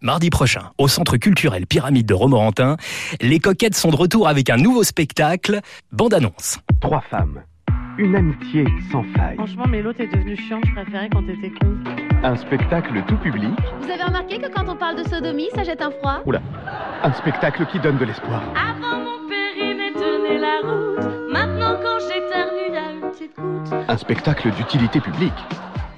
Mardi prochain, au Centre culturel Pyramide de Romorantin, les coquettes sont de retour avec un nouveau spectacle, bande annonce. Trois femmes, une amitié sans faille. Franchement, Mélo, t'es devenu chiant, je préférais quand t'étais con. Un spectacle tout public. Vous avez remarqué que quand on parle de sodomie, ça jette un froid? Oula, un spectacle qui donne de l'espoir. Avant mon périnée tenait la route, maintenant quand j'éternue, y a une petite goutte. Un spectacle d'utilité publique.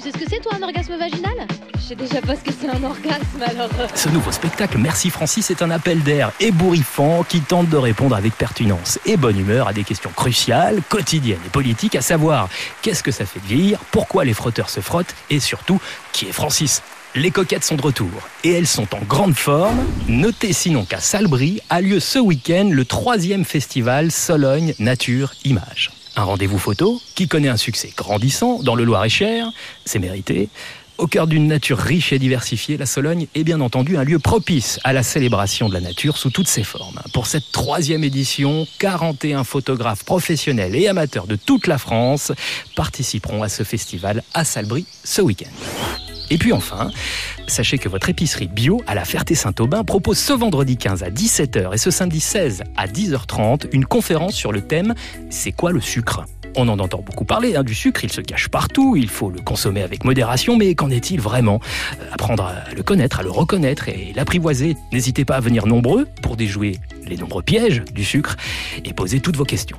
Tu sais ce que c'est, toi, un orgasme vaginal? Je sais déjà pas ce que c'est un orgasme alors. euh, Ce nouveau spectacle, Merci Francis, est un appel d'air ébouriffant qui tente de répondre avec pertinence et bonne humeur à des questions cruciales, quotidiennes et politiques, à savoir qu'est-ce que ça fait de vieillir, pourquoi les frotteurs se frottent et surtout qui est Francis? Les coquettes sont de retour et elles sont en grande forme. Notez sinon qu'à Salbris a lieu ce week-end le troisième festival Sologne Nature Image. Un rendez-vous photo qui connaît un succès grandissant dans le Loir-et-Cher, c'est mérité. Au cœur d'une nature riche et diversifiée, la Sologne est bien entendu un lieu propice à la célébration de la nature sous toutes ses formes. Pour cette troisième édition, 41 photographes professionnels et amateurs de toute la France participeront à ce festival à Salbris ce week-end. Et puis enfin, sachez que votre épicerie bio à la Ferté-Saint-Aubin propose ce vendredi 15 à 17h et ce samedi 16 à 10h30 une conférence sur le thème C'est quoi le sucre? On en entend beaucoup parler hein, du sucre, il se cache partout, il faut le consommer avec modération, mais qu'en est-il vraiment? Euh, Apprendre à le connaître, à le reconnaître et l'apprivoiser. N'hésitez pas à venir nombreux pour déjouer les nombreux pièges du sucre et poser toutes vos questions.